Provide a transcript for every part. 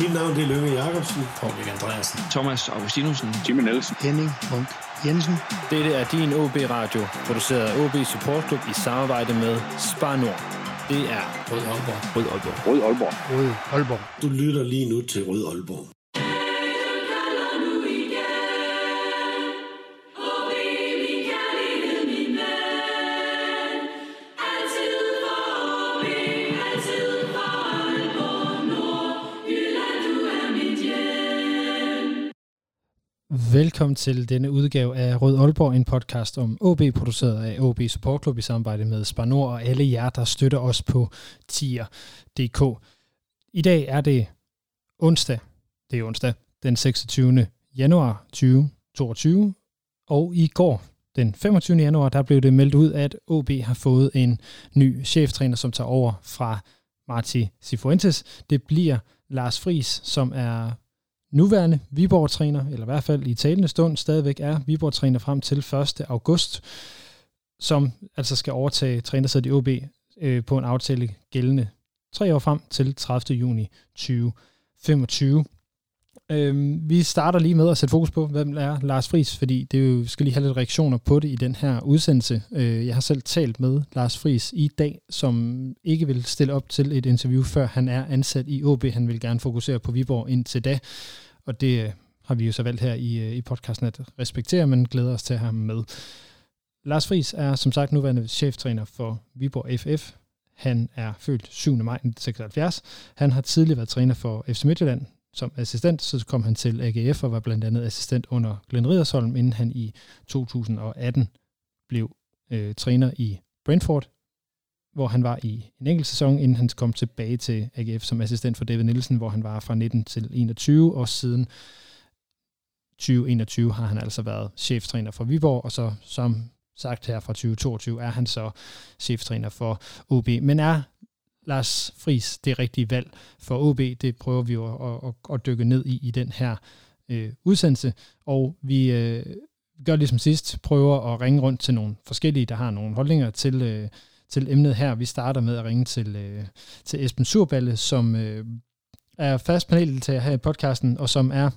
Mit navn det er Lønge Jacobsen. Paul Andreasen. Thomas Augustinusen. Jimmy Nielsen. Henning Munk Jensen. Dette er din OB Radio, produceret af OB Support Club i samarbejde med Spar Nord. Det er Rød Aalborg. Rød Aalborg. Rød Aalborg. Rød Aalborg. Du lytter lige nu til Rød Aalborg. Velkommen til denne udgave af Rød Aalborg, en podcast om OB, produceret af OB Support Club i samarbejde med Spanor og alle jer, der støtter os på tier.dk. I dag er det onsdag, det er onsdag, den 26. januar 2022, og i går, den 25. januar, der blev det meldt ud, at OB har fået en ny cheftræner, som tager over fra Marti Sifuentes. Det bliver Lars Fris, som er nuværende Viborg-træner, eller i hvert fald i talende stund stadigvæk er Viborg-træner frem til 1. august, som altså skal overtage trænersædet i OB øh, på en aftale gældende tre år frem til 30. juni 2025. Øhm, vi starter lige med at sætte fokus på, hvem er Lars Friis, fordi det jo, skal lige have lidt reaktioner på det i den her udsendelse. Øh, jeg har selv talt med Lars Friis i dag, som ikke vil stille op til et interview, før han er ansat i OB. Han vil gerne fokusere på Viborg indtil da, og det øh, har vi jo så valgt her i, øh, i podcasten at respektere, men glæder os til at have ham med. Lars Friis er som sagt nuværende cheftræner for Viborg FF. Han er født 7. maj 1976. Han har tidligere været træner for FC Midtjylland, som assistent, så kom han til AGF og var blandt andet assistent under Glenn Ridersholm, inden han i 2018 blev øh, træner i Brentford, hvor han var i en enkelt sæson, inden han kom tilbage til AGF som assistent for David Nielsen, hvor han var fra 19 til 21, og siden 2021 har han altså været cheftræner for Viborg, og så som sagt her fra 2022 er han så cheftræner for OB. Men er Lars Friis det rigtige valg for OB? Det prøver vi jo at, at, at dykke ned i i den her øh, udsendelse, og vi øh, gør ligesom sidst, prøver at ringe rundt til nogle forskellige, der har nogle holdninger til, øh, til emnet her. Vi starter med at ringe til, øh, til Esben Surballe, som øh, er fast paneldeltager her i podcasten, og som er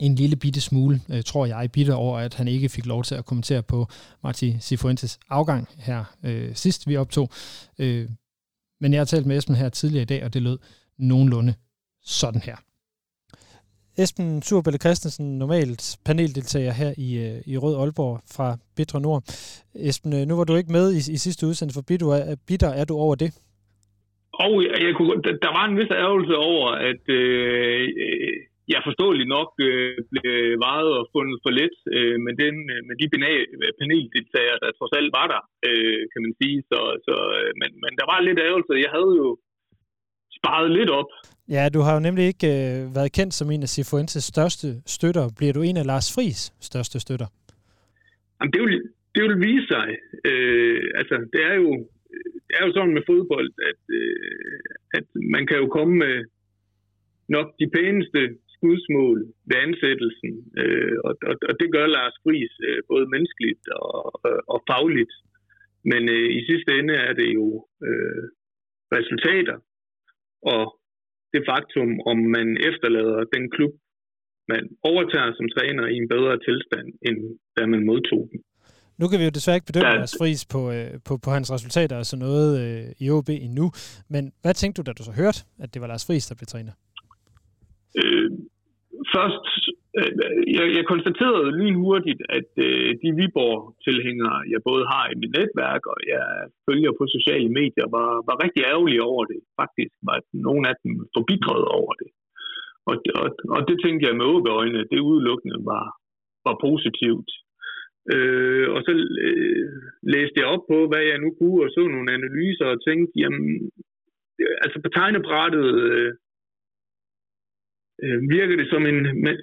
en lille bitte smule, øh, tror jeg, bitter over, at han ikke fik lov til at kommentere på Marti Sifuentes afgang her øh, sidst vi optog. Øh, men jeg har talt med Esben her tidligere i dag, og det lød nogenlunde sådan her. Esben Surbælle Christensen, normalt paneldeltager her i, øh, i Rød Aalborg fra Bitre Nord. Esben, øh, nu var du ikke med i, i sidste udsendelse for Bitter. Er, bitter, er du over det? Og jeg, jeg kunne, der var en vis ærgelse over, at øh, jeg forståeligt nok øh, blev vejet og fundet for lidt øh, med, den, med de paneldeltager, der trods alt var der, øh, kan man sige. Så, så, men, men der var lidt ærgelse. Jeg havde jo sparet lidt op. Ja, du har jo nemlig ikke øh, været kendt som en af Cifuentes største støtter. Bliver du en af Lars Friis største støtter? Jamen, det, vil, det vil vise sig. Øh, altså, det er jo det er jo sådan med fodbold, at, øh, at man kan jo komme med nok de pæneste skudsmål ved ansættelsen, øh, og, og, og det gør Lars Friis øh, både menneskeligt og, og, og fagligt. Men øh, i sidste ende er det jo øh, resultater og det faktum, om man efterlader den klub, man overtager som træner i en bedre tilstand, end da man modtog den. Nu kan vi jo desværre ikke bedømme Lars Friis på, øh, på, på hans resultater og sådan noget øh, i OB endnu. Men hvad tænkte du, da du så hørte, at det var Lars Friis, der blev træner? Øh, først, øh, jeg, jeg konstaterede lige hurtigt, at øh, de Viborg-tilhængere, jeg både har i mit netværk, og jeg følger på sociale medier, var, var rigtig ærgerlige over det. Faktisk var nogle af dem forbitrede over det. Og, og, og det tænkte jeg med åbne øjne, det udelukkende var, var positivt. Øh, og så øh, læste jeg op på, hvad jeg nu kunne, og så nogle analyser og tænkte, jamen, altså på tegnebrættet øh, øh, virker det som en,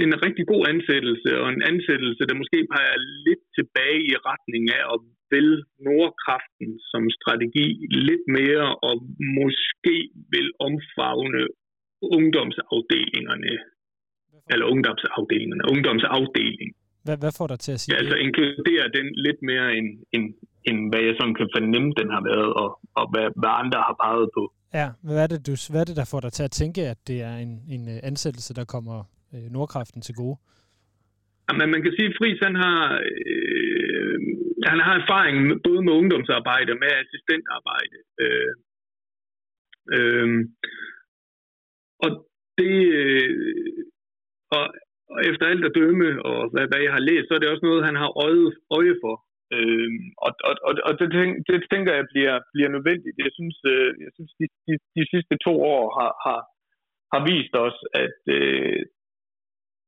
en rigtig god ansættelse, og en ansættelse, der måske peger lidt tilbage i retning af at vælge Nordkraften som strategi lidt mere, og måske vil omfavne ungdomsafdelingerne, eller ungdomsafdelingerne, ungdomsafdeling. Hvad, hvad får dig til at sige ja, altså inkludere den lidt mere end, end, end hvad jeg sådan kan fornemme, den har været, og, og hvad, hvad andre har peget på. Ja, hvad er, det, du, hvad er det, der får dig til at tænke, at det er en, en øh, ansættelse, der kommer øh, Nordkraften til gode? Men man kan sige, at Friis han har, øh, han har erfaring med, både med ungdomsarbejde og med assistentarbejde. Øh, øh, og det, øh, og, og efter alt at dømme, og hvad, hvad jeg har læst, så er det også noget, han har øje, øje for. Øh, og og, og, og det, det tænker jeg bliver, bliver nødvendigt. Jeg synes, øh, jeg synes de, de, de sidste to år har, har, har vist os, at øh,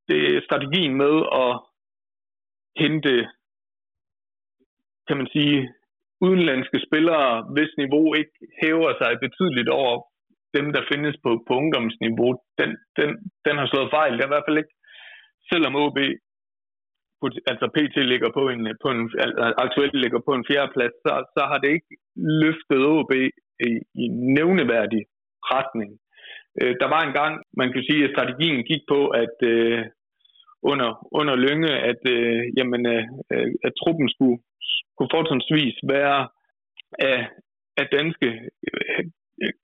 det er strategien med at hente, kan man sige, udenlandske spillere, hvis niveau ikke hæver sig betydeligt over dem, der findes på, på ungdomsniveau, den, den, den har slået fejl. Det er i hvert fald ikke, selvom OB altså PT ligger på en, på en aktuelt ligger på en fjerdeplads, så, så har det ikke løftet OB i, i nævneværdig retning. Øh, der var en gang, man kan sige, at strategien gik på, at øh, under, under Lønge, at, øh, jamen, øh, øh at truppen skulle, skulle fortrinsvis være af, af danske, øh,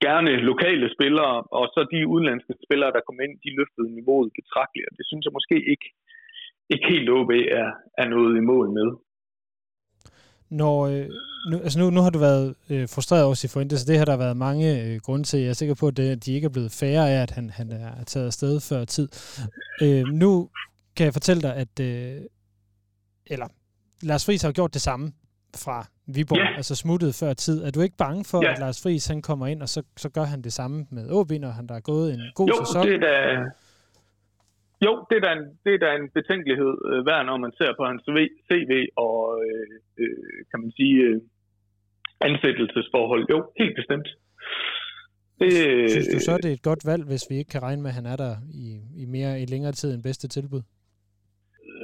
gerne lokale spillere, og så de udenlandske spillere, der kom ind, de løftede niveauet betragteligt. Det synes jeg måske ikke, ikke helt OB er, er noget i mål med. Når, øh, nu, altså nu, nu har du været øh, frustreret over Sifuentes, så det har der været mange øh, grunde til. Jeg er sikker på, at, det, at de ikke er blevet færre af, at han, han er taget afsted før tid. Øh, nu kan jeg fortælle dig, at øh, eller Lars Friis har gjort det samme fra Viborg, yeah. altså smuttet før tid. Er du ikke bange for, yeah. at Lars Friis han kommer ind, og så, så gør han det samme med OB, når han der er gået en god jo, sæson? Det er da, jo, det er da en, det er da en betænkelighed øh, værd, når man ser på hans CV og, øh, øh, kan man sige, øh, ansættelsesforhold. Jo, helt bestemt. Det, Synes du så, det er et godt valg, hvis vi ikke kan regne med, at han er der i, i mere i længere tid end bedste tilbud?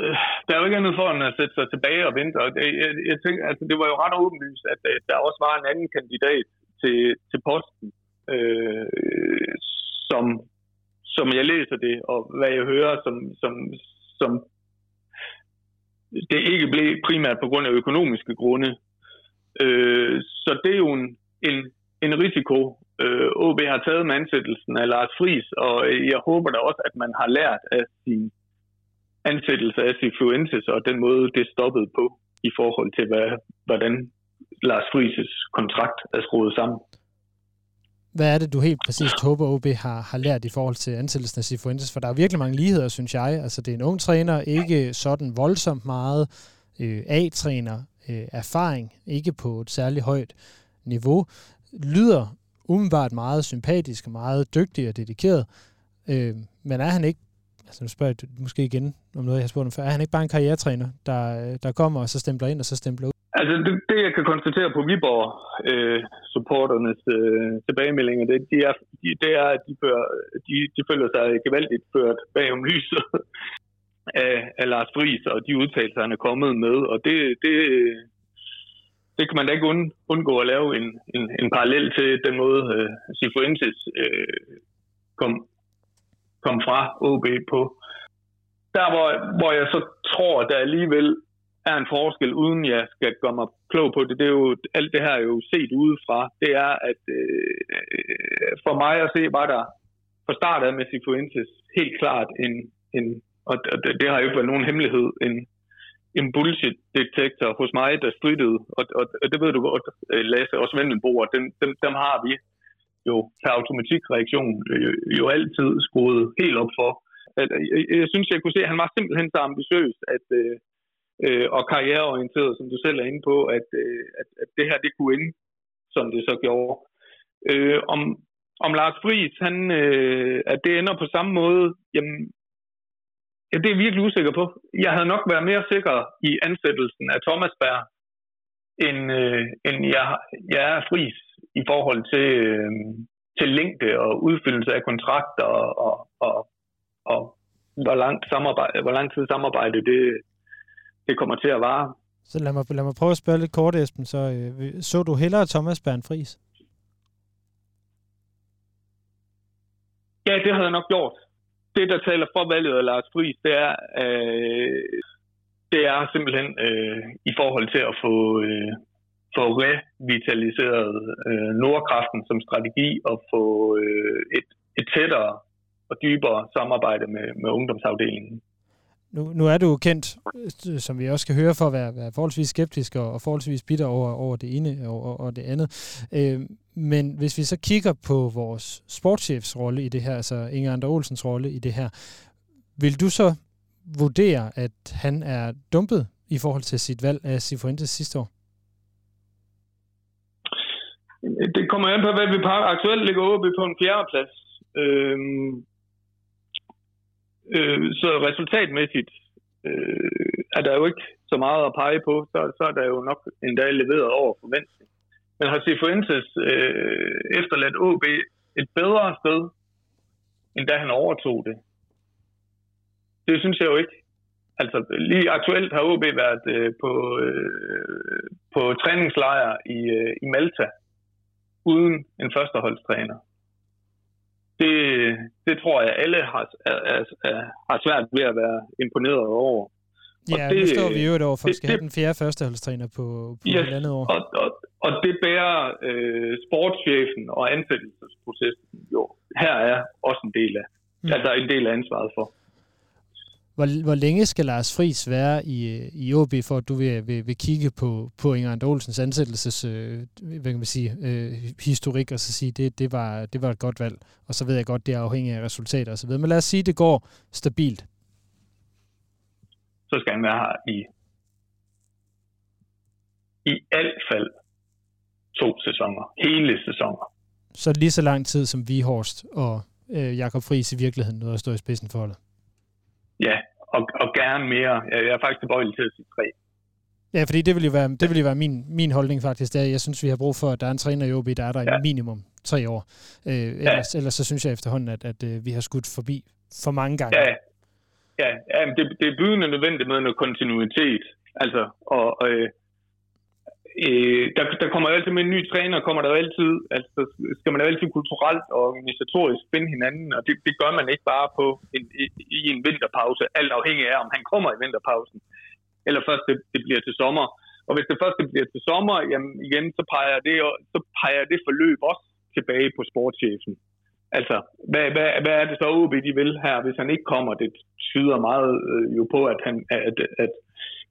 Øh, der er jo ikke andet for end at sætte sig tilbage og vente. Og det, jeg, jeg tænker, altså, det var jo ret åbenlyst, at, at der også var en anden kandidat til, til posten, øh, som, som jeg læser det, og hvad jeg hører, som, som, som det ikke blev primært på grund af økonomiske grunde. Øh, så det er jo en, en, en risiko, øh, OB har taget med ansættelsen af Lars Friis, og jeg håber da også, at man har lært af sin ansættelse af Cifuentes og den måde, det stoppede på i forhold til, hvad, hvordan Lars Friis' kontrakt er skruet sammen. Hvad er det, du helt præcist håber, OB har, har lært i forhold til ansættelsen af Sifuentes? For der er virkelig mange ligheder, synes jeg. Altså, det er en ung træner, ikke sådan voldsomt meget øh, A-træner, øh, erfaring, ikke på et særligt højt niveau. Lyder umiddelbart meget sympatisk meget dygtig og dedikeret. Øh, men er han ikke altså nu spørger jeg måske igen om noget, jeg har spurgt om før. Er han ikke bare en karrieretræner, der, øh, der kommer og så stempler ind og så stempler ud? Altså det, det jeg kan konstatere på Viborg øh, supporternes øh, tilbagemeldinger, det, de er, de, det er, at de, bør, de, de føler sig gevaldigt ført bag om lyset af, af Lars Friis og de udtalelser, han er kommet med. Og det, det, det kan man da ikke und, undgå at lave en, en, en parallel til den måde, øh, Sifuentes øh, kom, kom fra OB på. Der, hvor, hvor jeg så tror, der alligevel er en forskel, uden jeg skal gøre mig klog på det, det er jo, alt det her er jo set udefra, det er, at øh, for mig at se, var der fra start af med Sifuentes helt klart en, en og det, det har jo ikke været nogen hemmelighed, en, en bullshit-detektor hos mig, der strittede, og, og, og det ved du godt, øh, Lasse, også Vendelbo, dem, dem, dem har vi jo per automatikreaktion jo, øh, jo altid skruet helt op for. At, øh, jeg, jeg synes, jeg kunne se, at han var simpelthen så ambitiøs at, øh, øh, og karriereorienteret, som du selv er inde på, at, øh, at, at det her det kunne ende, som det så gjorde. Øh, om, om Lars Friis, han, øh, at det ender på samme måde, jamen, ja, det er jeg virkelig usikker på. Jeg havde nok været mere sikker i ansættelsen af Thomas Berg, end, øh, end jeg, jeg er Friis i forhold til, øh, til længde og udfyldelse af kontrakter og, og, og, og hvor, langt samarbejde, hvor lang tid samarbejde det, det kommer til at vare. Så lad mig, lad mig prøve at spørge lidt kort, Esben. Så, øh, så du hellere Thomas Bern Friis? Ja, det havde jeg nok gjort. Det, der taler for valget af Lars Friis, det er, øh, det er simpelthen øh, i forhold til at få, øh, få revitaliseret øh, Nordkraften som strategi og få øh, et, et tættere og dybere samarbejde med, med ungdomsafdelingen. Nu, nu er du kendt, øh, som vi også skal høre, for at være, være forholdsvis skeptisk og, og forholdsvis bitter over, over det ene og, og, og det andet. Øh, men hvis vi så kigger på vores sportschefs rolle i det her, altså Inger Ander Olsens rolle i det her, vil du så vurdere, at han er dumpet i forhold til sit valg af Sifuentes sidste år? Det kommer an på, hvad vi aktuelt ligger oppe på en fjerdeplads. Øhm, øh, så resultatmæssigt øh, er der jo ikke så meget at pege på. Så, så er der jo nok endda leveret over forventning. Men har Cifuentes øh, efterladt OB et bedre sted, end da han overtog det? Det synes jeg jo ikke. Altså lige aktuelt har OB været øh, på, øh, på træningslejr i, øh, i Malta, uden en førsteholdstræner. Det, det tror jeg, alle har, er, er, har svært ved at være imponeret over. Ja, og det, nu står vi jo et år for at skal det, have den fjerde førsteholdstræner på, på yes, et andet år. Og, og, og det bærer øh, sportschefen og ansættelsesprocessen jo. Her er også en del af, mm. altså en del af ansvaret for. Hvor, hvor længe skal Lars Friis være i, i OB, for at du vil, vil, vil kigge på, på Inger Olsens ansættelses øh, hvad kan man sige, øh, historik, og så sige, det, det, var, det var et godt valg. Og så ved jeg godt, det er afhængigt af resultater osv. Men lad os sige, det går stabilt. Så skal han være her i i alt fald to sæsoner. Hele sæsoner. Så lige så lang tid som Vihorst og øh, Jakob Friis i virkeligheden nåede at stå i spidsen for holdet? Ja, og, og gerne mere. Jeg er faktisk tilbøjelig til at sige tre. Ja, fordi det vil jo være, det vil jo være min, min holdning faktisk. Det er, jeg synes, vi har brug for, at der er en træner i OB, der er der ja. i minimum tre år. Øh, ellers, ja. ellers så synes jeg efterhånden, at, at, at øh, vi har skudt forbi for mange gange. Ja, ja, ja det, det er bydende nødvendigt med noget kontinuitet. Altså, og, øh, øh, der, der kommer jo altid med en ny træner, kommer der jo altid, altså skal man jo altid kulturelt og organisatorisk finde hinanden, og det, det gør man ikke bare på en, i, i en vinterpause, alt afhængig af, om han kommer i vinterpausen, eller først det, det bliver til sommer. Og hvis det først det bliver til sommer, jamen igen, så peger det, så peger det forløb også tilbage på sportschefen. Altså, hvad, hvad, hvad er det så OB, de vil her, hvis han ikke kommer? Det tyder meget øh, jo på, at, han, at, at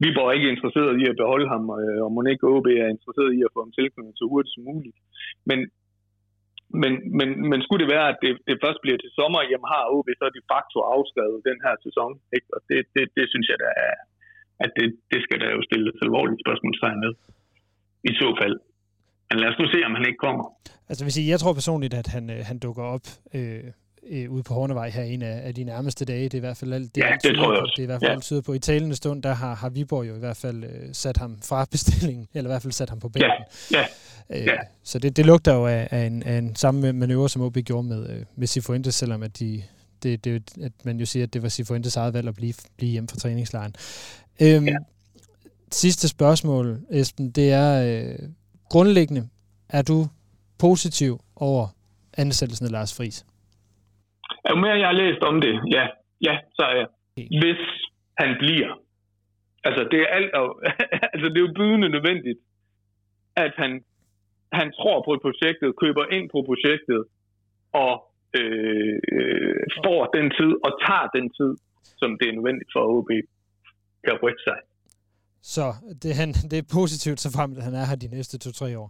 Viborg er ikke interesseret i at beholde ham, øh, og Monique OB er interesseret i at få ham tilknyttet så hurtigt som muligt. Men, men, men, men skulle det være, at det, det først bliver til sommer, jamen har OB så de facto afskrevet den her sæson. Ikke? Og det, det, det synes jeg, der er, at det, det skal der jo stilles alvorligt spørgsmålstegn med. I så fald. Men lad os nu se, om han ikke kommer. Altså, hvis jeg tror personligt, at han, øh, han dukker op øh, øh, ude på Hornevej her en af, af de nærmeste dage. Det er i hvert fald alt, det, ja, det tror jeg også. Det er i hvert fald ja. tyder på. I talende stund, der har, har Viborg jo i hvert fald øh, sat ham fra bestillingen, eller i hvert fald sat ham på bænken. Ja, ja. Øh, ja. Så det, det lugter jo af, af, en, af en samme manøvre, som OB gjorde med, øh, med Cifuentes, selvom at, de, det, det, at man jo siger, at det var Cifuentes eget valg at blive, blive hjemme fra træningslejren. Øhm, ja. Sidste spørgsmål, Esben, det er øh, grundlæggende, er du positiv over ansættelsen af Lars Friis? Jo mere jeg har læst om det, ja, ja, så er jeg. Hvis han bliver. Altså, det er, alt, altså, det er jo bydende nødvendigt, at han, han tror på projektet, køber ind på projektet, og øh, får den tid, og tager den tid, som det er nødvendigt for OB kan rykke sig. Så det, han, det er positivt, så frem at han er her de næste to-tre år?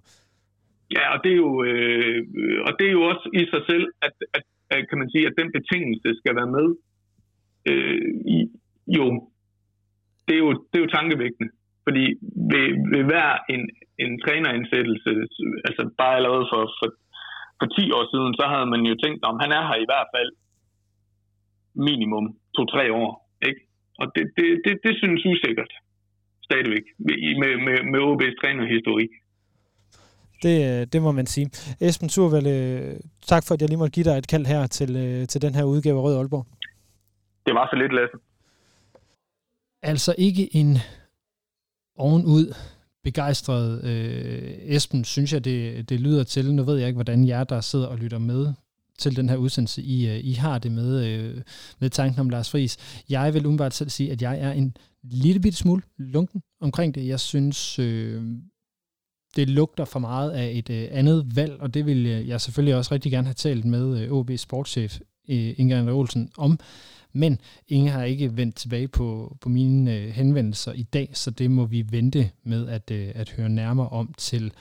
Ja, og det er jo, øh, og det er jo også i sig selv, at, at kan man sige, at den betingelse skal være med. Øh, i, jo, det er jo, det er jo tankevækkende. Fordi ved, ved hver en, en træneransættelse, altså bare allerede for, for, for 10 år siden, så havde man jo tænkt, om han er her i hvert fald minimum 2-3 år. Ikke? Og det, det, det, det synes usikkert stadigvæk med, med, med OB's trænerhistorik. Det, øh, det må man sige. Esben Survel, øh, tak for, at jeg lige måtte give dig et kald her til, øh, til den her udgave af Rød Aalborg. Det var så lidt, Lasse. Altså ikke en ovenud begejstret øh, Esben, synes jeg, det, det lyder til. Nu ved jeg ikke, hvordan jer, der sidder og lytter med til den her udsendelse, I, I har det med, øh, med tanken om Lars Friis. Jeg vil umiddelbart selv sige, at jeg er en lille bitte smule lunken omkring det. Jeg synes, øh, det lugter for meget af et øh, andet valg, og det vil øh, jeg selvfølgelig også rigtig gerne have talt med øh, OB sportschef øh, Inge Olsen om. Men Inge har ikke vendt tilbage på, på mine øh, henvendelser i dag, så det må vi vente med at, øh, at høre nærmere om til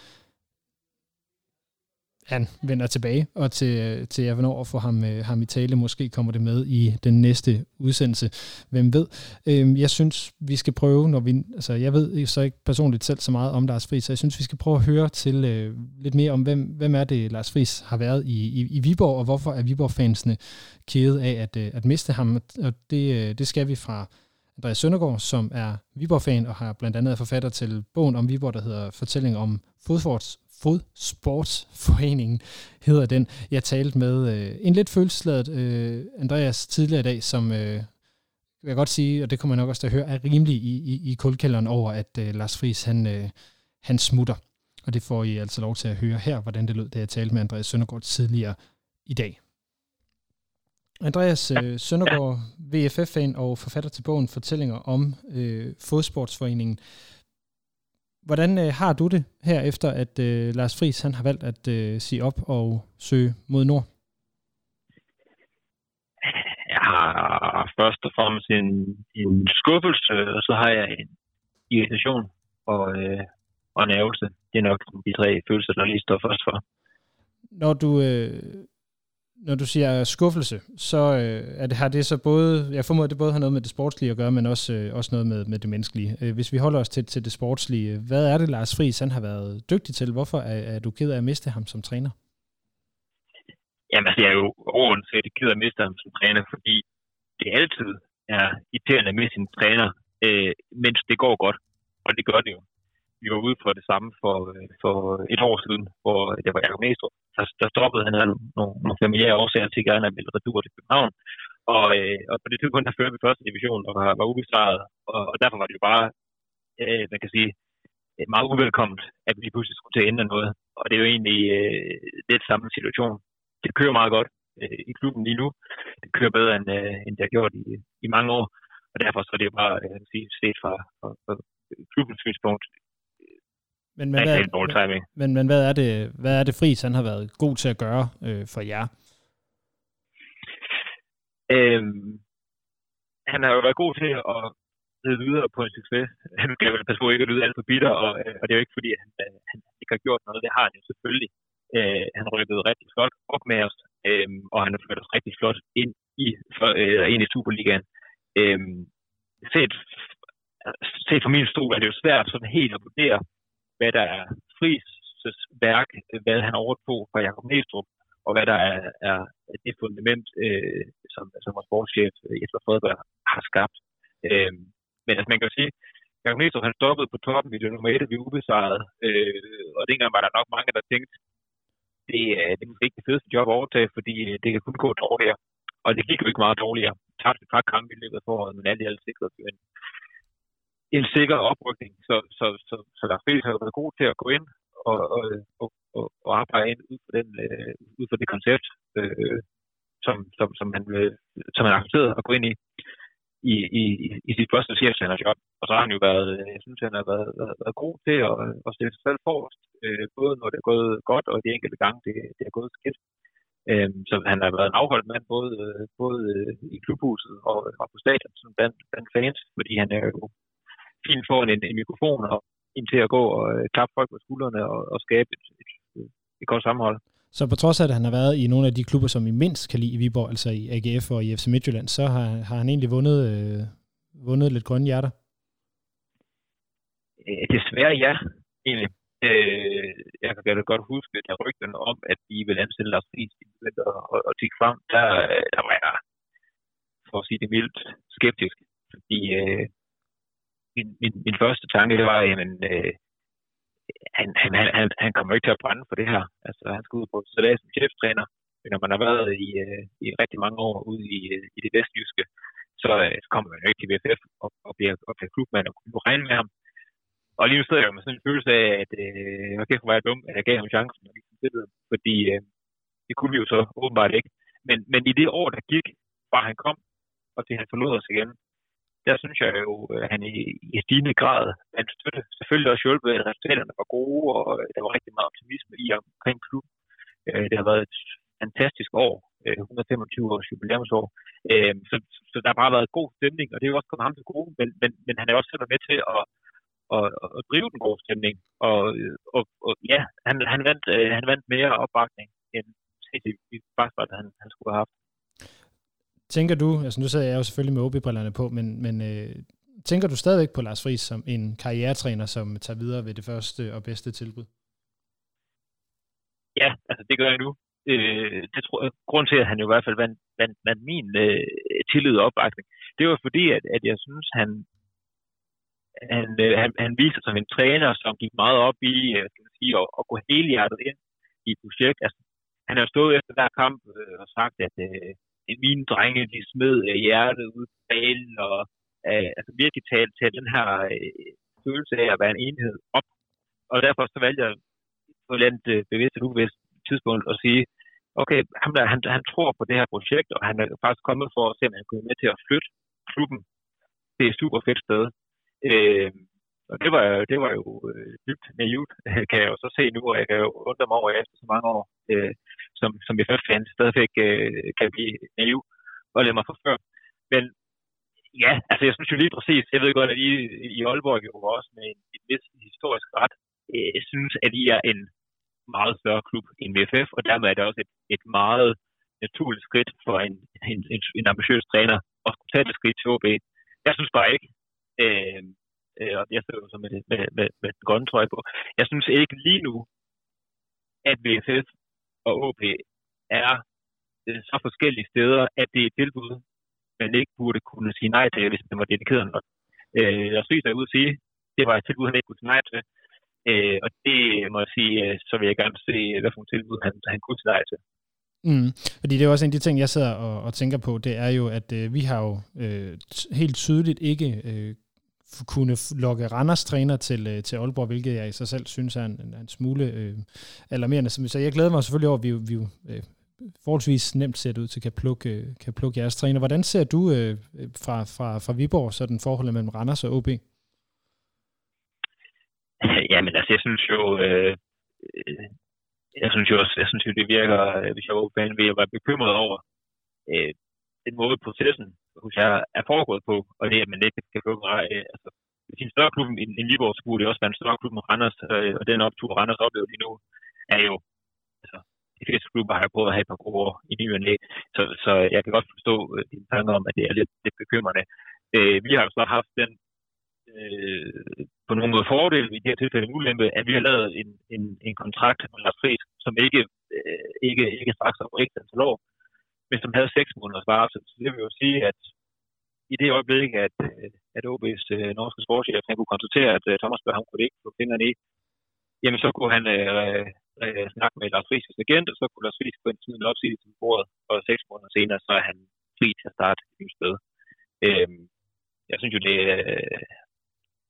han vender tilbage, og til, til jeg hvornår få ham, øh, ham i tale. Måske kommer det med i den næste udsendelse. Hvem ved? Øh, jeg synes, vi skal prøve, når vi... Altså, jeg ved så ikke personligt selv så meget om Lars Friis, så jeg synes, vi skal prøve at høre til øh, lidt mere om, hvem, hvem er det, Lars Friis har været i, i, i Viborg, og hvorfor er Viborg-fansene kede af at, øh, at miste ham. Og det, øh, det skal vi fra Andreas Søndergaard, som er Viborg-fan og har blandt andet forfatter til bogen om Viborg, der hedder Fortælling om fodforts, Fodsportsforeningen hedder den. Jeg talte med øh, en lidt følelsesladet øh, Andreas tidligere i dag, som øh, vil jeg godt sige, og det kommer man nok også til at høre, er rimelig i, i, i kuldkælderen over, at øh, Lars Friis han, øh, han smutter. Og det får I altså lov til at høre her, hvordan det lød, da jeg talte med Andreas Søndergaard tidligere i dag. Andreas øh, Søndergaard, VFF-fan og forfatter til bogen Fortællinger om øh, Fodsportsforeningen. Hvordan øh, har du det her efter, at øh, Lars Friis han har valgt at øh, sige op og søge mod nord? Jeg har først og fremmest en, en skuffelse, og så har jeg en irritation og, øh, og en ærgelse. Det er nok de tre følelser, der lige står først for. Når du øh, når du siger skuffelse, så øh, er det, har det så både, jeg formoder, at det både har noget med det sportslige at gøre, men også, øh, også noget med, med det menneskelige. Øh, hvis vi holder os til, til det sportslige, øh, hvad er det, Lars Friis han har været dygtig til? Hvorfor er, er du ked af at miste ham som træner? Jamen, altså, jeg er jo overordnet ked af at miste ham som træner, fordi det altid er irriterende at miste sin træner, øh, mens det går godt. Og det gør det jo vi var ude for det samme for, øh, for et år siden, hvor det var Jacob Næstrup. Der, der stoppede han nogle, nogle familiære årsager til gerne at ville retur til København. Og, øh, og på det tidspunkt, der førte vi første division og var, var ubesejret. Og, og, derfor var det jo bare, øh, man kan sige, meget uvelkomt, at vi pludselig skulle til at ændre noget. Og det er jo egentlig øh, lidt samme situation. Det kører meget godt øh, i klubben lige nu. Det kører bedre, end, øh, end det har gjort i, i mange år. Og derfor så er det jo bare, øh, jeg kan sige, set fra, fra, fra klubbens synspunkt, men, men, hvad, men, men, men hvad er det, hvad er det Friis, han har været god til at gøre øh, for jer? Øhm, han har jo været god til at lede videre på en succes. Han skal vel passe på ikke at lyde alt for bitter, og, øh, og det er jo ikke fordi, at han, øh, han ikke har gjort noget. Det har han jo selvfølgelig. Øh, han rykkede rigtig flot op med os, øh, og han har ført os rigtig flot ind i, for, øh, ind i Superligaen. Øh, set, set fra min stol er det jo svært sådan helt at vurdere, hvad der er Friis' værk, hvad han overtog fra Jacob Næstrup, og hvad der er, er det fundament, øh, som, som vores sportschef øh, Jesper Fredberg har skabt. Øh, men altså, man kan jo sige, Jacob Næstrup han stoppede på toppen i det nummer 1, vi ubesejret, øh, og dengang var der nok mange, der tænkte, det, det er måske ikke det fedeste job at overtage, fordi øh, det kan kun gå dårligere. Og det gik jo ikke meget dårligere. Tabte et par kampe i løbet af foråret, men alt i alt sikkert en, en sikker oprykning. Så, så, så, så Lars Friis har været god til at gå ind og, og, og, og, arbejde ind ud for, den, øh, ud for det koncept, øh, som, som, som, han, øh, som han accepteret at gå ind i i, i, i sit første chefstrænerjob. Og så har han jo været, øh, jeg synes, han har været, været, været god til at, at stille sig selv forrest, øh, både når det er gået godt, og de enkelte gange, det, det er gået skidt. Øh, så han har været en afholdt mand, både, øh, både øh, i klubhuset og, og på stadion, som blandt, blandt fans, fordi han er jo fint får en, en mikrofon og ind til at gå og øh, klappe folk på skuldrene og, og skabe et, et, et godt sammenhold. Så på trods af, at han har været i nogle af de klubber, som I mindst kan lide i Viborg, altså i AGF og i FC Midtjylland, så har, har han egentlig vundet, øh, vundet lidt grønne hjerter? Øh, desværre ja, egentlig. Øh, jeg kan godt huske, at jeg rygten om, at vi vil ansætte Lars Friis og, og, og tikke frem, der, der var jeg, for at sige det mildt, skeptisk. Fordi øh, min, min, min første tanke, det var, jamen, øh, han, han, han, han kommer ikke til at brænde for det her. Altså, han skal ud på salat som cheftræner. Men når man har været i, øh, i rigtig mange år ude i, øh, i det vestjyske, så, øh, så kommer man jo ikke til VFF og, og bliver, og bliver klubmand og kunne regne med ham. Og lige nu sidder jeg med sådan en følelse af, at øh, kæft, hvor var jeg dum, at jeg gav ham chancen, og ligesom det, fordi øh, det kunne vi jo så åbenbart ikke. Men, men i det år, der gik, fra han kom, og til han forlod os igen, der synes jeg jo, at han i, i stigende grad han støtte. Selvfølgelig også hjulpet, at resultaterne var gode, og øh, der var rigtig meget optimisme i omkring klubben. Øh, det har været et fantastisk år, 125 års jubilæumsår. Så, så der har bare været god stemning, og det er jo også kommet ham til gode, men, men, men han er også selv med til at, at, at drive den gode stemning. Og, og, og ja, han, han, vandt, han vandt mere opbakning end i Basketball, han, han skulle have haft. Tænker du, altså nu sidder jeg jo selvfølgelig med OB-brillerne på, men, men øh, tænker du stadigvæk på Lars Friis som en karrieretræner, som tager videre ved det første og bedste tilbud? Ja, altså det gør jeg nu. Øh, det tror jeg, grund til, at han jo i hvert fald vandt, vandt, vandt min øh, tillid og opbakning, det var fordi, at, at jeg synes, han, han, øh, han, han viste sig som en træner, som gik meget op i øh, skal man sige, at, at gå hele hjertet ind i et projekt. Altså, han har stået efter hver kamp øh, og sagt, at øh, mine drenge, de smed øh, hjertet ud på banen, og øh, altså virkelig talt til den her øh, følelse af at være en enhed op. Og derfor så valgte jeg på et eller andet øh, bevidst og ubevidst tidspunkt at sige, okay, ham der, han, han tror på det her projekt, og han er faktisk kommet for at se, om han kunne med til at flytte klubben. Det er et super fedt sted. Øh, og det var, det var jo øh, dybt naivt, kan jeg jo så se nu, og jeg kan jo undre mig over efter så mange år, øh, som, som jeg først fandt, stadigvæk øh, kan blive naiv og lade mig før. Men ja, altså jeg synes jo lige præcis, jeg ved godt, at I i Aalborg jo også med en, en vis historisk ret, øh, jeg synes, at I er en meget større klub end VFF, og dermed er det også et, et meget naturligt skridt for en, en, en, en ambitiøs træner at skulle tage det skridt til OB. Jeg synes bare ikke, øh, øh, og jeg sidder jo så med, med, med, med den grønne trøje på, jeg synes ikke lige nu, at VFF og OP er øh, så forskellige steder, at det er et tilbud, man ikke burde kunne sige nej til, hvis man var dedikeret nok. Øh, jeg synes, jeg ud at sige, det var et tilbud, han ikke kunne sige nej til. Øh, og det må jeg sige, øh, så vil jeg gerne se, hvad for et tilbud han, han kunne sige nej til. Mm. Fordi det er også en af de ting, jeg sidder og, og tænker på, det er jo, at øh, vi har jo øh, helt tydeligt ikke øh, kunne lokke Randers træner til, øh, til Aalborg, hvilket jeg i sig selv synes er en, en smule øh, alarmerende. Så jeg glæder mig selvfølgelig over, at vi, vi øh, forholdsvis nemt ser det ud til kan plukke, øh, kan plukke jeres træner. Hvordan ser du øh, fra, fra, fra Viborg så den forholdet mellem Randers og OB? Jamen altså, jeg synes jo, øh, øh, jeg synes jo også, jeg synes jo, det virker, øh, hvis jeg var fan, ved at være bekymret over øh, den måde processen hos jer er foregået på, og det, at man ikke kan få øh, altså, hvis en større klub end, end Viborg, skulle det også være en større klub end Randers, øh, og den optur, Randers oplever lige nu, er jo, altså, de fleste klubber har jo prøvet at have et par gode år i ny og så, så jeg kan godt forstå øh, dine tanker om, at det er lidt, lidt bekymrende. Øh, vi har jo så haft den øh, på nogle måde fordel i det her tilfælde en ulempe, at vi har lavet en, en, en kontrakt med Lars Friis, som ikke, øh, ikke, ikke straks op ikke antal lov, men som havde seks måneders varsel. Så det vil jo sige, at i det øjeblik, at, øh, at OB's øh, norske sportschef han kunne konstatere, at øh, Thomas Berg, han kunne ikke få fingrene i, jamen så kunne han øh, øh, snakke med Lars Friis' agent, og så kunne Lars Friis på en tid en opsigelse til bordet, og seks måneder senere, så er han fri til at starte et nyt sted. Øh, jeg synes jo, det er... Øh,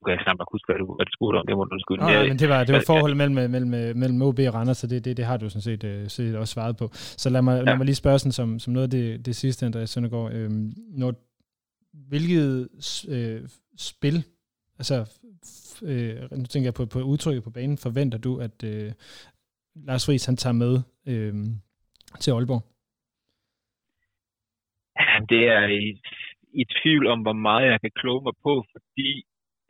kan jeg snart huske, hvad du, hvad du spurgte om. Det må du skylde. Nej, men det var, det var forholdet mellem, mellem, mellem OB og Randers, så det, det, det har du sådan set, uh, set også svaret på. Så lad mig, ja. lad mig lige spørge sådan, som, som noget af det, det sidste, Andreas Søndergaard. Øhm, når, hvilket øh, spil, altså øh, nu tænker jeg på, på udtrykket på banen, forventer du, at øh, Lars Friis han tager med øh, til Aalborg? Det er i, i tvivl om, hvor meget jeg kan kloge mig på, fordi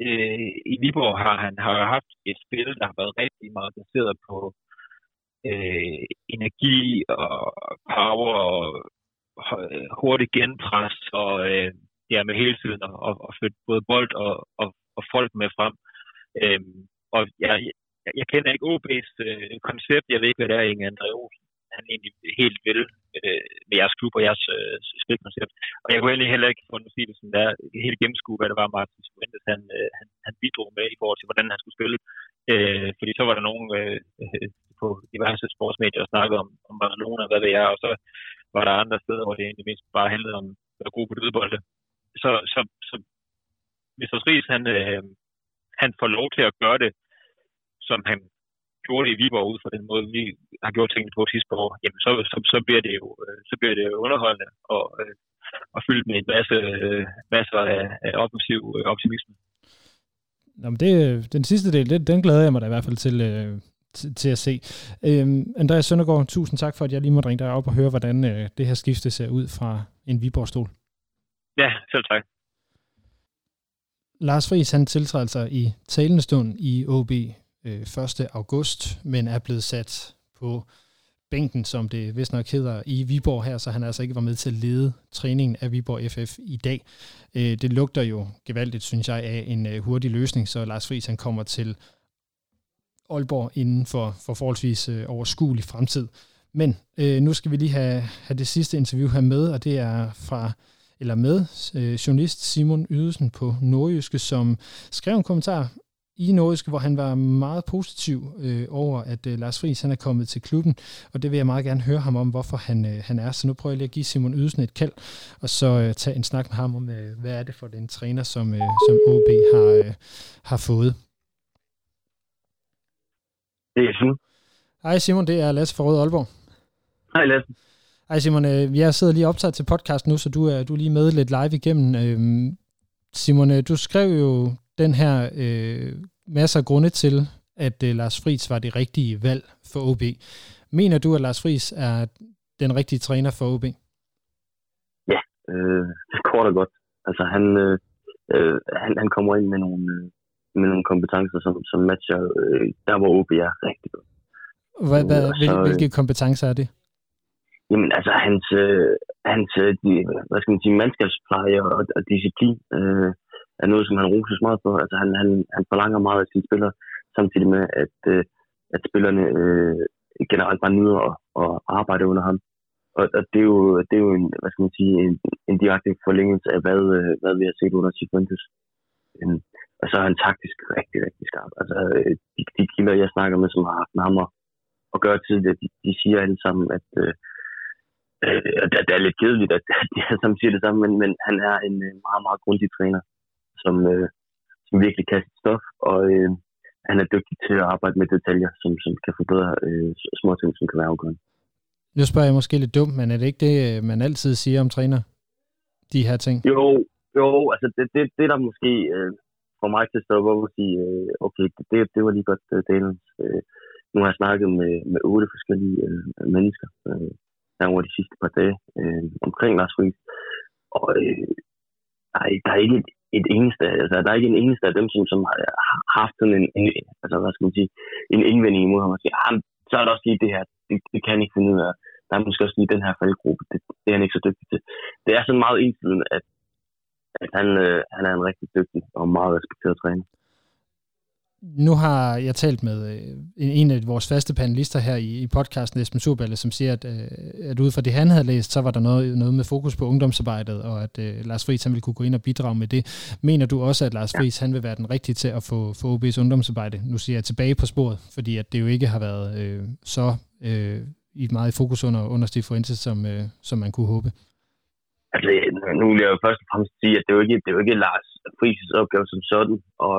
øh, i Viborg har han har haft et spil, der har været rigtig meget baseret på øh, energi og power og hurtigt genpres og øh, ja, med hele tiden at, at, at flytte både bold og, og, og folk med frem. Øh, og jeg, jeg, jeg kender ikke OB's øh, koncept. Jeg ved ikke, hvad det er, Inge André Olsen han egentlig helt vil øh, med jeres klub og jeres øh, spilkoncept. Og jeg kunne egentlig heller ikke, for at sige det sådan der, helt gennemskue, hvad det var, Martin Fuentes, han, øh, han, han bidrog med i forhold til, hvordan han skulle spille. Øh, fordi så var der nogen øh, på diverse sportsmedier, der snakkede om, om Barcelona, hvad det er, og så var der andre steder, hvor det egentlig mest bare handlede om at være god på dødbolde. Så, så, så hvis Ries, han, øh, han får lov til at gøre det, som han gjorde det i Viborg ud fra den måde, vi har gjort tingene på sidste år, jamen så, så, så, bliver det jo, øh, så bliver det jo underholdende. Og, øh, og fyldt med en masse, øh, masser af, af offensiv optimisme. Nå, men det, den sidste del, det, den glæder jeg mig da i hvert fald til, til, til at se. Øhm, Andreas Søndergaard, tusind tak for, at jeg lige måtte ringe dig op og høre, hvordan øh, det her skifte ser ud fra en Viborg-stol. Ja, selv tak. Lars Friis, han tiltræder sig i talende stund i OB øh, 1. august, men er blevet sat på bænken, som det vist nok hedder, i Viborg her, så han altså ikke var med til at lede træningen af Viborg FF i dag. Øh, det lugter jo gevaldigt, synes jeg, af en øh, hurtig løsning, så Lars Friis han kommer til Aalborg inden for, for forholdsvis øh, overskuelig fremtid. Men øh, nu skal vi lige have, have det sidste interview her med, og det er fra eller med øh, journalist Simon Ydelsen på Nordjyske, som skrev en kommentar i Nordjyske, hvor han var meget positiv øh, over, at øh, Lars Friis han er kommet til klubben, og det vil jeg meget gerne høre ham om, hvorfor han, øh, han er. Så nu prøver jeg lige at give Simon Ydelsen et kald, og så øh, tage en snak med ham om, øh, hvad er det for den træner, som, øh, som OB har, øh, har fået. Det er Simon. Hej Simon, det er Lasse fra Røde Aalborg. Hej Lasse. Hej Simon, øh, jeg sidder lige optaget til podcast nu, så du er, du er lige med lidt live igennem. Øhm, Simon, øh, du skrev jo den her øh, masser af grunde til, at øh, Lars Friis var det rigtige valg for OB. Mener du, at Lars Friis er den rigtige træner for OB? Ja, øh, kort og godt. Altså han, øh, øh, han, han kommer ind med nogle, øh, med nogle kompetencer, som, som matcher øh, der, hvor OB er rigtig godt. Hvad, hvad, hvil, hvilke kompetencer er det? Jamen altså hans, øh, hans øh, de, hvad skal man sige, mandskabspleje og, og disciplin øh, er noget, som han roses meget for. Altså han, han, han forlanger meget af sine spillere, samtidig med, at, øh, at spillerne øh, generelt bare nyder at, at arbejde under ham. Og, og det, er jo, det er jo en, hvad skal man sige, en, en direkte forlængelse af, hvad, øh, hvad vi har set under Cifuentes. Øhm, og så er han taktisk rigtig, rigtig skarp. Altså, øh, de, de kilder, jeg snakker med, som har haft med ham at, at gøre tidligere, de, de siger alle sammen, at øh, øh, det, det er lidt kedeligt, at de alle sammen siger det samme, men, men han er en øh, meget, meget grundig træner, som, øh, som virkelig kan sit stof, og øh, han er dygtig til at arbejde med detaljer, som, som kan forbedre øh, små ting, som kan være afgørende. Nu spørger jeg måske lidt dumt, men er det ikke det, man altid siger om træner? De her ting? Jo, jo altså det, det, det der måske øh, får mig til at stoppe op og sige, øh, okay, det, det var lige godt øh, Dalens. Øh, nu har jeg snakket med, med otte forskellige øh, mennesker øh, der over de sidste par dage øh, omkring Lars Friis. Og øh, der, er, der er ikke et, et eneste, altså der er ikke en eneste af dem, som, som har haft sådan en, en, altså hvad skal man sige, en indvending imod ham og siger, ah, så er der også lige det her, det, det kan han ikke finde ud af. Der er måske også lige den her faldgruppe, det, det er han ikke så dygtig til. Det er sådan meget ensidigt, at, at han, øh, han er en rigtig dygtig og meget respekteret træner. Nu har jeg talt med øh, en af vores faste panelister her i, podcasten, Esben Surballe, som siger, at, øh, at ud fra det, han havde læst, så var der noget, noget med fokus på ungdomsarbejdet, og at uh, Lars Friis han ville kunne gå ind og bidrage med det. Mener du også, at Lars Friis han vil være den rigtige til at få, få OB's ungdomsarbejde? Nu siger jeg tilbage på sporet, fordi at det jo ikke har været øh, så øh, i meget i fokus under, under Steve Fuentes, som, øh, som man kunne håbe. Altså, nu vil jeg jo først og fremmest sige, at det er jo ikke, det er jo ikke Lars Friis' opgave som sådan, og og,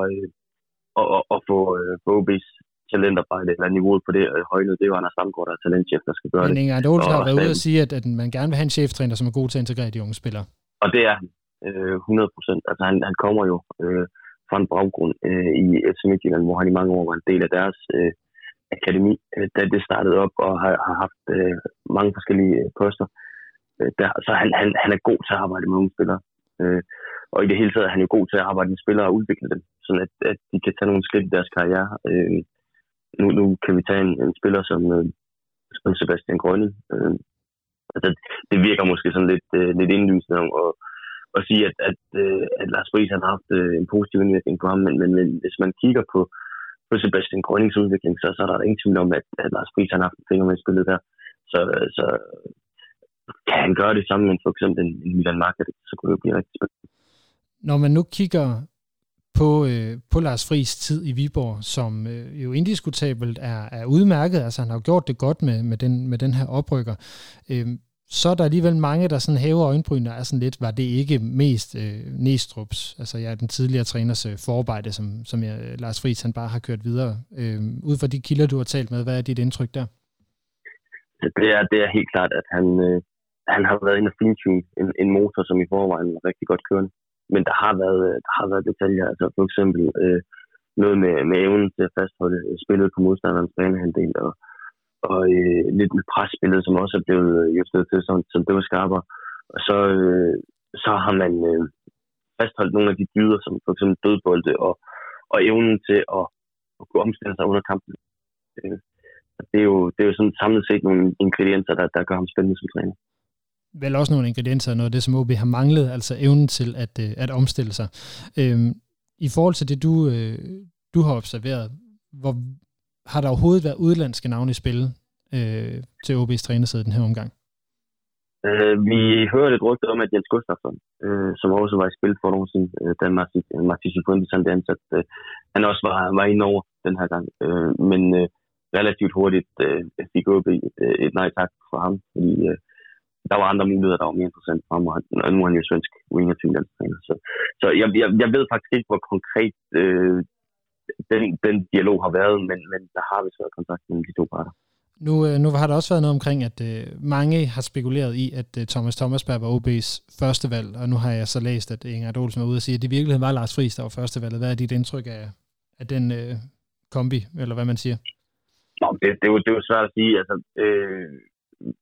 og, og få, øh, få OB's talentarbejde, eller niveauet på det øh, højnet, det er jo Anders Stamgaard, der er talentchef, der skal gøre Men det. Men Inger Olsen har været ude og sige, at, at man gerne vil have en cheftræner, som er god til at integrere de unge spillere. Og det er han, øh, 100 procent. Altså han, han kommer jo øh, fra en baggrund øh, i FC Midtjylland, hvor han i mange år var en del af deres øh, akademi, øh, da det startede op, og har, har haft øh, mange forskellige øh, poster. Øh, der, så han, han, han er god til at arbejde med unge spillere. Øh, og i det hele taget er han jo god til at arbejde med spillere og udvikle dem, sådan at, at de kan tage nogle skridt i deres karriere. Øh, nu, nu kan vi tage en, en spiller som, øh, som Sebastian Grønne. Øh, altså, det virker måske sådan lidt, øh, lidt indlysende om at, at sige, at, at, øh, at Lars Friis har haft øh, en positiv indvirkning på ham, men, men, men hvis man kigger på, på Sebastian Grønnings udvikling, så, så er der ingen tvivl om, at, at Lars Friis har haft en finger med i spillet der. Så, så kan han gøre det samme med for eksempel en, en Milan Market, så kunne det blive rigtig spændende når man nu kigger på, øh, på Lars Friis tid i Viborg, som øh, jo indiskutabelt er, er udmærket, altså han har gjort det godt med, med, den, med den her oprykker, øh, så er der alligevel mange, der sådan hæver øjenbrynene er sådan lidt, var det ikke mest øh, Næstrup's, altså jeg ja, den tidligere træners øh, forarbejde, som, som jeg, Lars Friis han bare har kørt videre. Øh, ud fra de kilder, du har talt med, hvad er dit indtryk der? Det er, det er helt klart, at han, øh, han har været inde og fintune en, en motor, som i forvejen var rigtig godt kørende. Men der har været, der har været detaljer, altså for eksempel øh, noget med, med evnen til at fastholde øh, spillet på modstanderens banehandel, og, og øh, lidt med presspillet, som også er blevet øh, justeret til, som, som det var skarpere. Og så, øh, så har man øh, fastholdt nogle af de dyder, som for eksempel dødbolde og, og evnen til at, at kunne omstille sig under kampen. Øh, det er jo, det er jo sådan samlet set nogle ingredienser, der, der gør ham spændende som træner. Vel også nogle ingredienser, noget af det, som OB har manglet, altså evnen til at, øh, at omstille sig. Øhm, I forhold til det, du, øh, du har observeret, hvor har der overhovedet været udlandske navne i spil øh, til OB's trænersæde den her omgang? Øh, vi hørte et rygte om, at Jens Gustafsson, øh, som også var i spil for nogle siden, øh, da Martin Cifuentes han ansat, øh, han også var, var inde over den her gang. Øh, men øh, relativt hurtigt øh, fik OB et, øh, et nej tak fra ham, fordi øh, der var andre muligheder, der var mere interessant for og nu er han jo svensk winger til Så, så jeg, jeg, jeg ved faktisk ikke, hvor konkret øh, den, den dialog har været, men, men der har vist været kontakt mellem de to parter. Nu, øh, nu har der også været noget omkring, at øh, mange har spekuleret i, at øh, Thomas Thomasberg var OB's første valg, og nu har jeg så læst, at Inger Olsen var ude og sige, at det i virkeligheden var Lars Friis, der var første valg. Hvad er dit indtryk af, af den øh, kombi, eller hvad man siger? Nå, det, det, er jo, det er jo svært at sige. Altså, øh,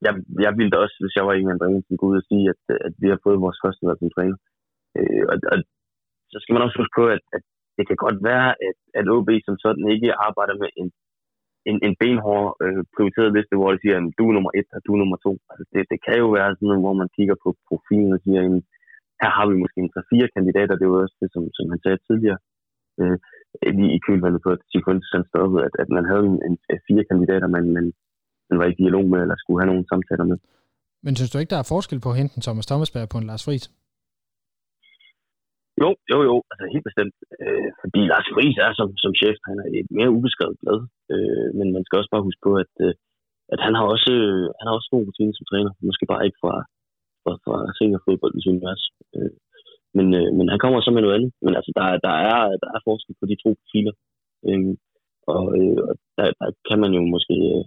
jeg, jeg ville da også, hvis jeg var en af gå ud og sige, at, at vi har fået vores første valg som træner. Øh, og, og, så skal man også huske på, at, at det kan godt være, at, at OB som sådan ikke arbejder med en, en, en benhård øh, prioriteret liste, hvor de siger, at du er nummer et, og du er nummer to. Altså, det, det kan jo være sådan noget, hvor man kigger på profilen og siger, at her har vi måske en 3-4 kandidater, det var også det, som, som han sagde tidligere, øh, lige i kølvandet på, at Sifuentes han stoppede, at, at man havde en, en, fire kandidater, man, man, man var i dialog med, eller skulle have nogle samtaler med. Men synes du ikke, der er forskel på at hente en Thomas Thomasberg på en Lars Friis? Jo, jo, jo, altså helt bestemt. Øh, fordi Lars Friis er som, som chef, han er et mere ubeskrevet blad. Øh, men man skal også bare huske på, at, øh, at han har også, øh, han har også god rutine som træner. Måske bare ikke fra, fra, fra seniorfodboldens univers. Øh, men, øh, men han kommer så med noget andet. Men altså, der, der, er, der er forskel på de to profiler. Øh, og øh, der, der kan man jo måske øh,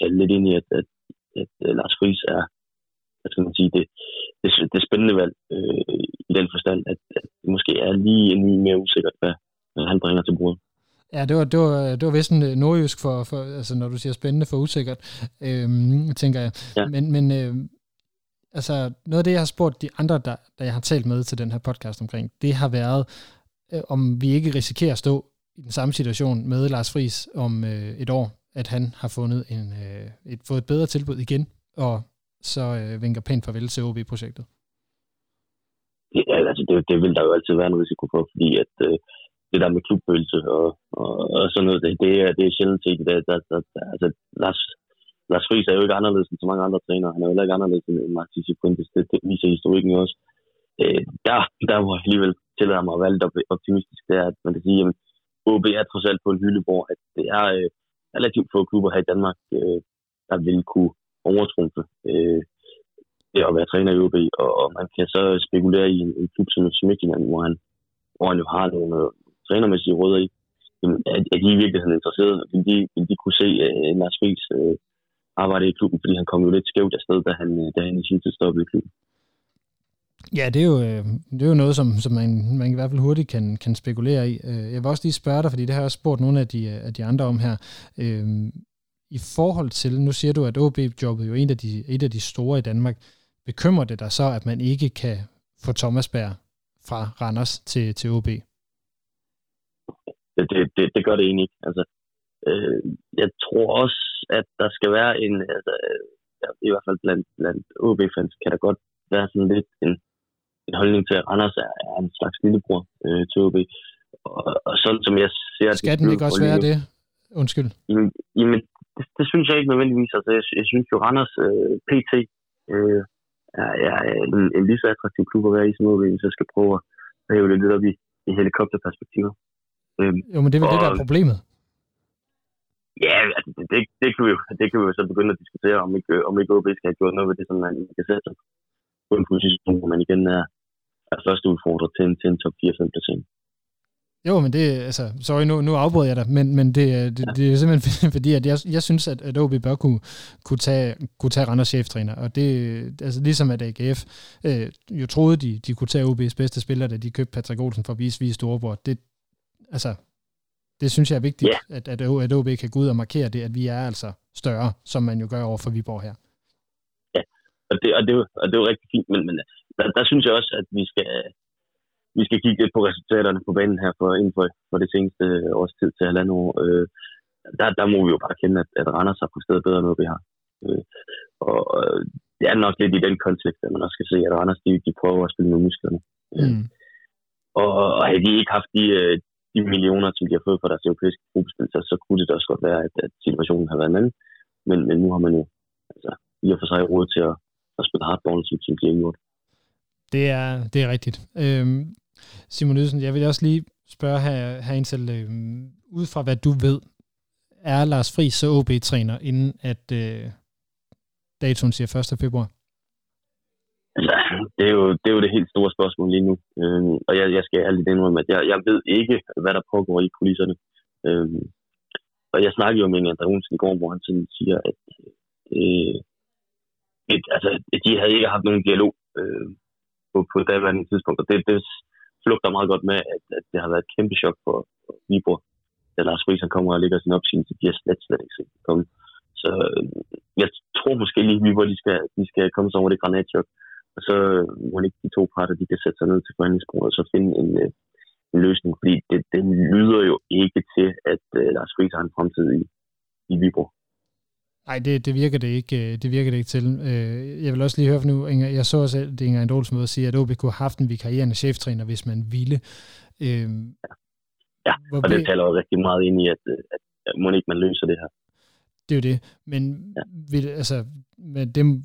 tage lidt ind i, at, at, at, at Lars Friis er, hvad skal man sige, det, det, det spændende valg øh, i den forstand, at, at det måske er lige en mere usikkert, hvad, hvad han bringer til bordet. Ja, det var, det var, det var vist en øh, nordjysk for, for, altså når du siger spændende for usikkert, øhm, tænker jeg. Ja. Men, men øh, altså noget af det, jeg har spurgt de andre, der, der jeg har talt med til den her podcast omkring, det har været, øh, om vi ikke risikerer at stå i den samme situation med Lars Friis om øh, et år, at han har fundet en, øh, et, fået et bedre tilbud igen, og så øh, vinker pænt farvel til OB-projektet? Ja, altså det, det vil der jo altid være en risiko for, fordi at øh, det der med klubfølelse og, og, og sådan noget, det, det, er, det er sjældent set. Der, der, der, der, altså, Lars, Lars Friis er jo ikke anderledes end så mange andre trænere. Han er jo heller ikke anderledes end Martin Cifuentes. Det, det viser historikken også. Øh, der, der hvor jeg alligevel tillader mig at være lidt optimistisk, det er, at man kan sige, at OB er trods alt på en hylde, hvor at det er øh, relativt få klubber her i Danmark, øh, der vil kunne overtrumpe øh, det at være træner i OB, og, og man kan så spekulere i en, en klub som Midtjylland, hvor han, hvor han jo har nogle øh, trænermæssige rødder i. Jamen, er, er de i virkeligheden interesserede? Vil de, vil de kunne se øh, Lars Friis øh, arbejde i klubben, fordi han kom jo lidt skævt afsted, da han, øh, da han i sin tid stoppede i klubben? Ja, det er jo, øh, det er jo noget, som, som man, man i hvert fald hurtigt kan, kan spekulere i. Øh, jeg vil også lige spørge dig, fordi det har jeg også spurgt nogle af de, øh, af de andre om her i forhold til, nu siger du, at OB-jobbet jo er en af de, et af de store i Danmark. Bekymrer det dig så, at man ikke kan få Thomas Bær fra Randers til, til OB? Det, det, det, det gør det egentlig ikke. Altså, øh, jeg tror også, at der skal være en, altså, i hvert fald blandt, blandt OB-fans, kan der godt være sådan lidt en, en holdning til, at Randers er, er en slags lillebror øh, til OB. Og, og sådan som jeg ser Skal den ikke også være det? Undskyld. Jamen, jamen det, det synes jeg ikke nødvendigvis. Altså, jeg, jeg synes jo, Randers øh, PT øh, er, er en, en lige så attraktiv klub at være i, som OB, hvis jeg skal prøve at hæve det lidt op i, i helikopterperspektiver. Øh, jo, men det er vel og, det, der er problemet. Ja, altså, det, det, det, kan vi jo, det kan vi jo så begynde at diskutere, om ikke, om ikke OB skal have gjort noget ved det, som man kan sætte på en position, hvor man igen er, er første udfordrer til en, til en top 4-5 placering. Jo, men det, altså, sorry, nu, nu afbryder jeg dig, men, men det, det, ja. det er simpelthen fordi, at jeg, jeg synes, at, at OB bør kunne, kunne tage, kunne tage Randers cheftræner, og det, altså ligesom at AGF øh, jo troede, de, de kunne tage OB's bedste spiller, da de købte Patrick Olsen for at vise, vise storebror. Det, altså, det synes jeg er vigtigt, yeah. at, at, at OB kan gå ud og markere det, at vi er altså større, som man jo gør over for Viborg her. Og det, og det, og det er jo rigtig fint, men, men der, der synes jeg også, at vi skal, vi skal kigge lidt på resultaterne på banen her for, inden for, for det seneste års tid til halvandet år. Øh, der, der må vi jo bare kende, at, at Randers har præsteret bedre, end vi har. Øh, og øh, det er nok lidt i den kontekst, at man også skal se, at Randers de, de prøver at spille med musklerne. Øh, mm. Og, og havde de ikke haft de, øh, de millioner, som de har fået fra deres europæiske gruppespil, så, så kunne det også godt være, at, at situationen har været en anden. Men, men nu har man jo altså, i og for sig råd til at, at spille hardball, som, som de har gjort. Det er, det er rigtigt. Øhm, Simon Ydelsen, jeg vil også lige spørge her, her indtil, øhm, ud fra hvad du ved, er Lars Friis så OB-træner, inden at øh, datoen siger 1. februar? Altså, det er, jo, det er jo det helt store spørgsmål lige nu. Øhm, og jeg, jeg skal ærligt indrømme, at jeg, jeg ved ikke, hvad der pågår i kulisserne. Øhm, og jeg snakkede jo med André Olsen i går, hvor han sådan siger, at øh, et, altså, de havde ikke haft nogen dialog øh, på, på daværende tidspunkt. Og det, det flugter meget godt med, at, at det har været et kæmpe chok for, for Viborg. Da Lars Friis kommer og lægger sin opsigelse, de har slet, slet ikke set komme. Så øh, jeg tror måske lige, Viborg de skal, de skal komme sig over det granatchok. Og så må ikke de to parter, de kan sætte sig ned til forhandlingsbordet og så finde en, øh, en løsning. Fordi det, det lyder jo ikke til, at øh, Lars Friis har en fremtid i, i Viborg. Nej, det, det, virker det ikke, øh, det virker det ikke til. Jeg vil også lige høre for nu, Inger, jeg så også, at det er Inger Endolsen måde at sige, at OB kunne have haft en vikarierende cheftræner, hvis man ville. Øhm, ja, og det taler jo rigtig meget ind i, at, at, at må ikke man løser det her. Det er jo det. Men ja. vil, altså, med dem,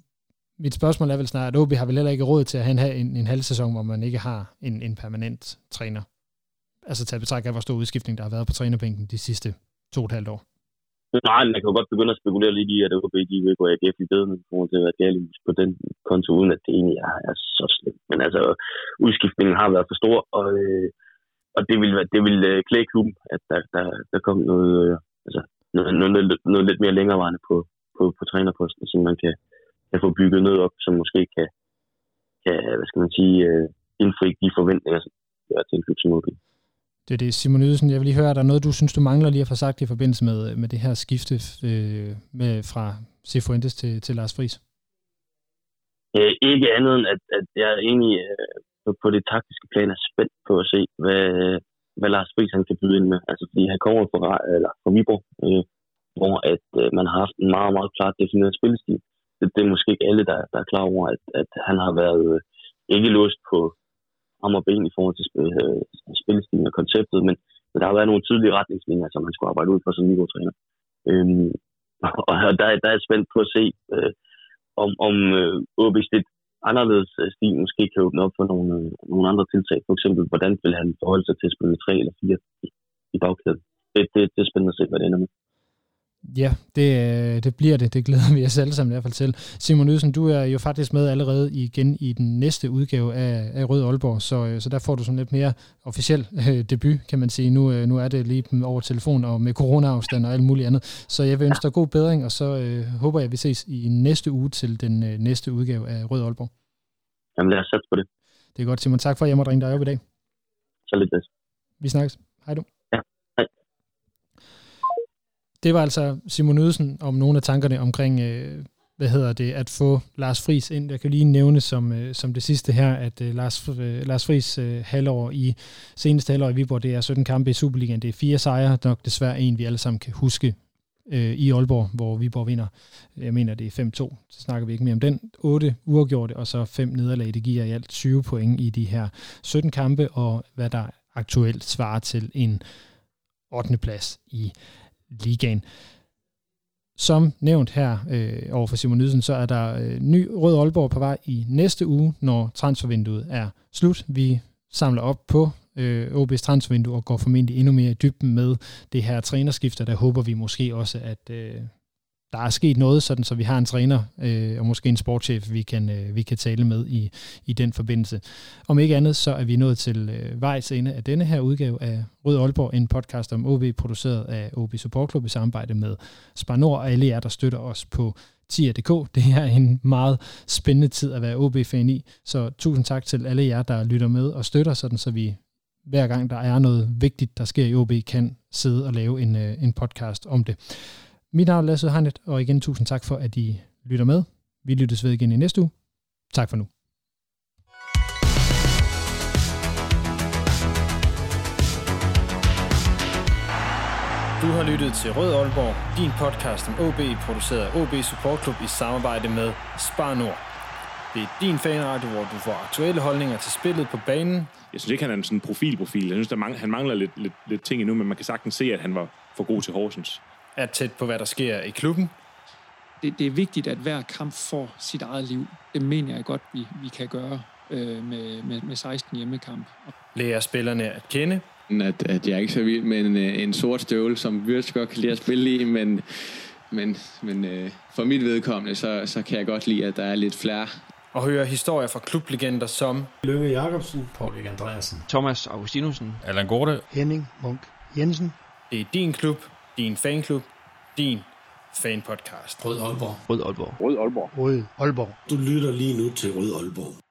mit spørgsmål er vel snart, at OB har vel heller ikke råd til at have en, en halv sæson, hvor man ikke har en, en permanent træner. Altså tage betragtning af, hvor stor udskiftning der har været på trænerbænken de sidste to og et halvt år. Nej, man kan jo godt begynde at spekulere lidt i, at OB de vil gå AGF i bedre, men forhold til at være på den konto, uden at det egentlig er, er så slemt. Men altså, udskiftningen har været for stor, og, øh, og det vil, det vil øh, klæde klubben, at der, der, der kom noget, øh, altså, noget, noget, noget, noget lidt mere længerevarende på, på, på trænerposten, så man kan, kan få bygget noget op, som måske kan, kan hvad skal man sige, øh, indfri de forventninger, som er til en klub som OB. Det er det, Simon Ydelsen. Jeg vil lige høre, er der noget, du synes, du mangler lige at få sagt i forbindelse med, med det her skifte øh, med, fra Cifuentes til, til Lars Friis? Øh, ikke andet end, at, at jeg egentlig øh, på, på det taktiske plan er spændt på at se, hvad, hvad Lars Friis han kan byde ind med. Altså, fordi han kommer fra, eller fra Viborg, øh, hvor at, øh, man har haft en meget, meget klart defineret spillestil det, det er måske ikke alle, der, der er klar over, at, at han har været øh, ikke låst på ham og ben i forhold til spil, øh, spillestilen og konceptet, men, men der har været nogle tydelige retningslinjer, som man skulle arbejde ud for som niveautræner. Øhm, og der, der er jeg spændt på at se, øh, om, om øh, OB's lidt anderledes øh, stil måske kan åbne op for nogle, øh, nogle andre tiltag. For eksempel, hvordan vil han forholde sig til at spille 3 eller 4 i, i bagkæden. Det, det, det er spændende at se, hvad det ender med. Ja, det, øh, det bliver det. Det glæder vi os alle sammen i hvert fald til. Simon Ydelsen, du er jo faktisk med allerede igen i den næste udgave af, af Rød Aalborg, så, øh, så der får du sådan lidt mere officiel øh, debut, kan man sige. Nu, øh, nu er det lige over telefon og med corona-afstand og alt muligt andet. Så jeg vil ønske dig god bedring, og så øh, håber jeg, at vi ses i næste uge til den øh, næste udgave af Rød Aalborg. Jamen lad os sætte på det. Det er godt, Simon. Tak for, at jeg måtte ringe dig op i dag. Så lidt det. Vi snakkes. Hej du. Det var altså Simon Ydelsen om nogle af tankerne omkring, øh, hvad hedder det, at få Lars Friis ind. Jeg kan lige nævne som, øh, som det sidste her, at øh, Lars, øh, Lars Friis øh, halvår i seneste halvår i Viborg, det er 17 kampe i Superligaen. Det er fire sejre, nok desværre en, vi alle sammen kan huske øh, i Aalborg, hvor Viborg vinder. Jeg mener, det er 5-2, så snakker vi ikke mere om den. 8 uafgjorte, og så fem nederlag. Det giver i alt 20 point i de her 17 kampe, og hvad der aktuelt svarer til en 8. plads i ligaen. Som nævnt her øh, over for Simon Nydsen, så er der øh, ny Rød Aalborg på vej i næste uge, når transfervinduet er slut. Vi samler op på øh, OB's transfervindue og går formentlig endnu mere i dybden med det her trænerskifte. Der håber vi måske også, at øh, der er sket noget, sådan så vi har en træner øh, og måske en sportschef, vi kan, øh, vi kan tale med i, i den forbindelse. Om ikke andet, så er vi nået til øh, vejs ende af denne her udgave af Rød Aalborg, en podcast om OB, produceret af OB Support Club i samarbejde med Spar Nord og alle jer, der støtter os på tier.dk. Det er en meget spændende tid at være OB-fan i, så tusind tak til alle jer, der lytter med og støtter, sådan så vi hver gang der er noget vigtigt, der sker i OB, kan sidde og lave en, øh, en podcast om det. Mit navn er Lasse Harnet, og igen tusind tak for, at I lytter med. Vi lyttes ved igen i næste uge. Tak for nu. Du har lyttet til Rød Aalborg, din podcast om OB, produceret af OB Support Club i samarbejde med Spar Nord. Det er din fanradio, hvor du får aktuelle holdninger til spillet på banen. Jeg synes ikke, han er en sådan profilprofil. Jeg synes, der mangler, han mangler lidt, lidt, lidt ting endnu, men man kan sagtens se, at han var for god til Horsens. Er tæt på, hvad der sker i klubben. Det, det er vigtigt, at hver kamp får sit eget liv. Det mener jeg godt, vi, vi kan gøre øh, med, med, med 16 hjemmekamp. Lærer spillerne at kende. At, at jeg er ikke så vild med en, øh, en sort støvle, som Wirtz godt kan lide at spille i, men, men, men øh, for mit vedkommende, så, så kan jeg godt lide, at der er lidt flere. Og høre historier fra klublegender som Lønge Jacobsen, Paul Erik Andreasen, Thomas Augustinusen, Allan Gorte, Henning Munk Jensen. Det er din klub, din fanklub, din fanpodcast. Rød Aalborg. Rød Aalborg. Rød Aalborg. Rød Aalborg. du lytter lige nu til Rød Aalborg.